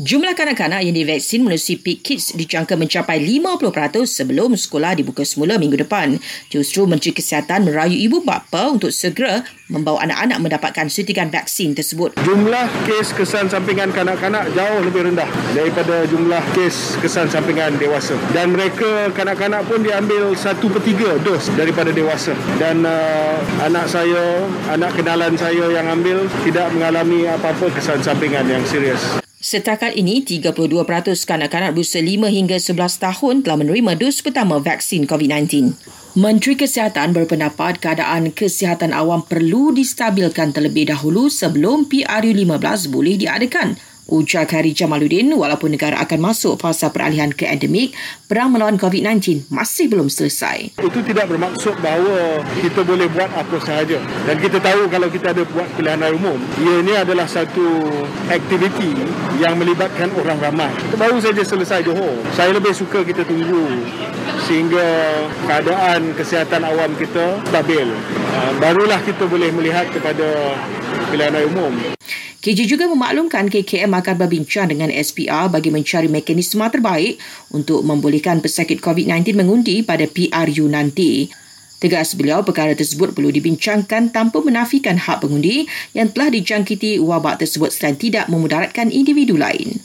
Jumlah kanak-kanak yang divaksin melalui Peak Kids dijangka mencapai 50% sebelum sekolah dibuka semula minggu depan. Justru Menteri Kesihatan merayu ibu bapa untuk segera membawa anak-anak mendapatkan suntikan vaksin tersebut. Jumlah kes kesan sampingan kanak-kanak jauh lebih rendah daripada jumlah kes kesan sampingan dewasa. Dan mereka kanak-kanak pun diambil satu per tiga dos daripada dewasa. Dan uh, anak saya, anak kenalan saya yang ambil tidak mengalami apa-apa kesan sampingan yang serius. Setakat ini, 32% kanak-kanak berusia 5 hingga 11 tahun telah menerima dos pertama vaksin COVID-19. Menteri Kesihatan berpendapat keadaan kesihatan awam perlu distabilkan terlebih dahulu sebelum PRU15 boleh diadakan. Ujar Khairi Jamaluddin, walaupun negara akan masuk fasa peralihan ke endemik, perang melawan COVID-19 masih belum selesai. Itu tidak bermaksud bahawa kita boleh buat apa sahaja. Dan kita tahu kalau kita ada buat pilihan raya umum, ini adalah satu aktiviti yang melibatkan orang ramai. Itu baru saja selesai Johor. Saya lebih suka kita tunggu sehingga keadaan kesihatan awam kita stabil. Ah, barulah kita boleh melihat kepada pilihan raya umum. KJ juga memaklumkan KKM akan berbincang dengan SPR bagi mencari mekanisme terbaik untuk membolehkan pesakit COVID-19 mengundi pada PRU nanti. Tegas beliau, perkara tersebut perlu dibincangkan tanpa menafikan hak pengundi yang telah dijangkiti wabak tersebut selain tidak memudaratkan individu lain.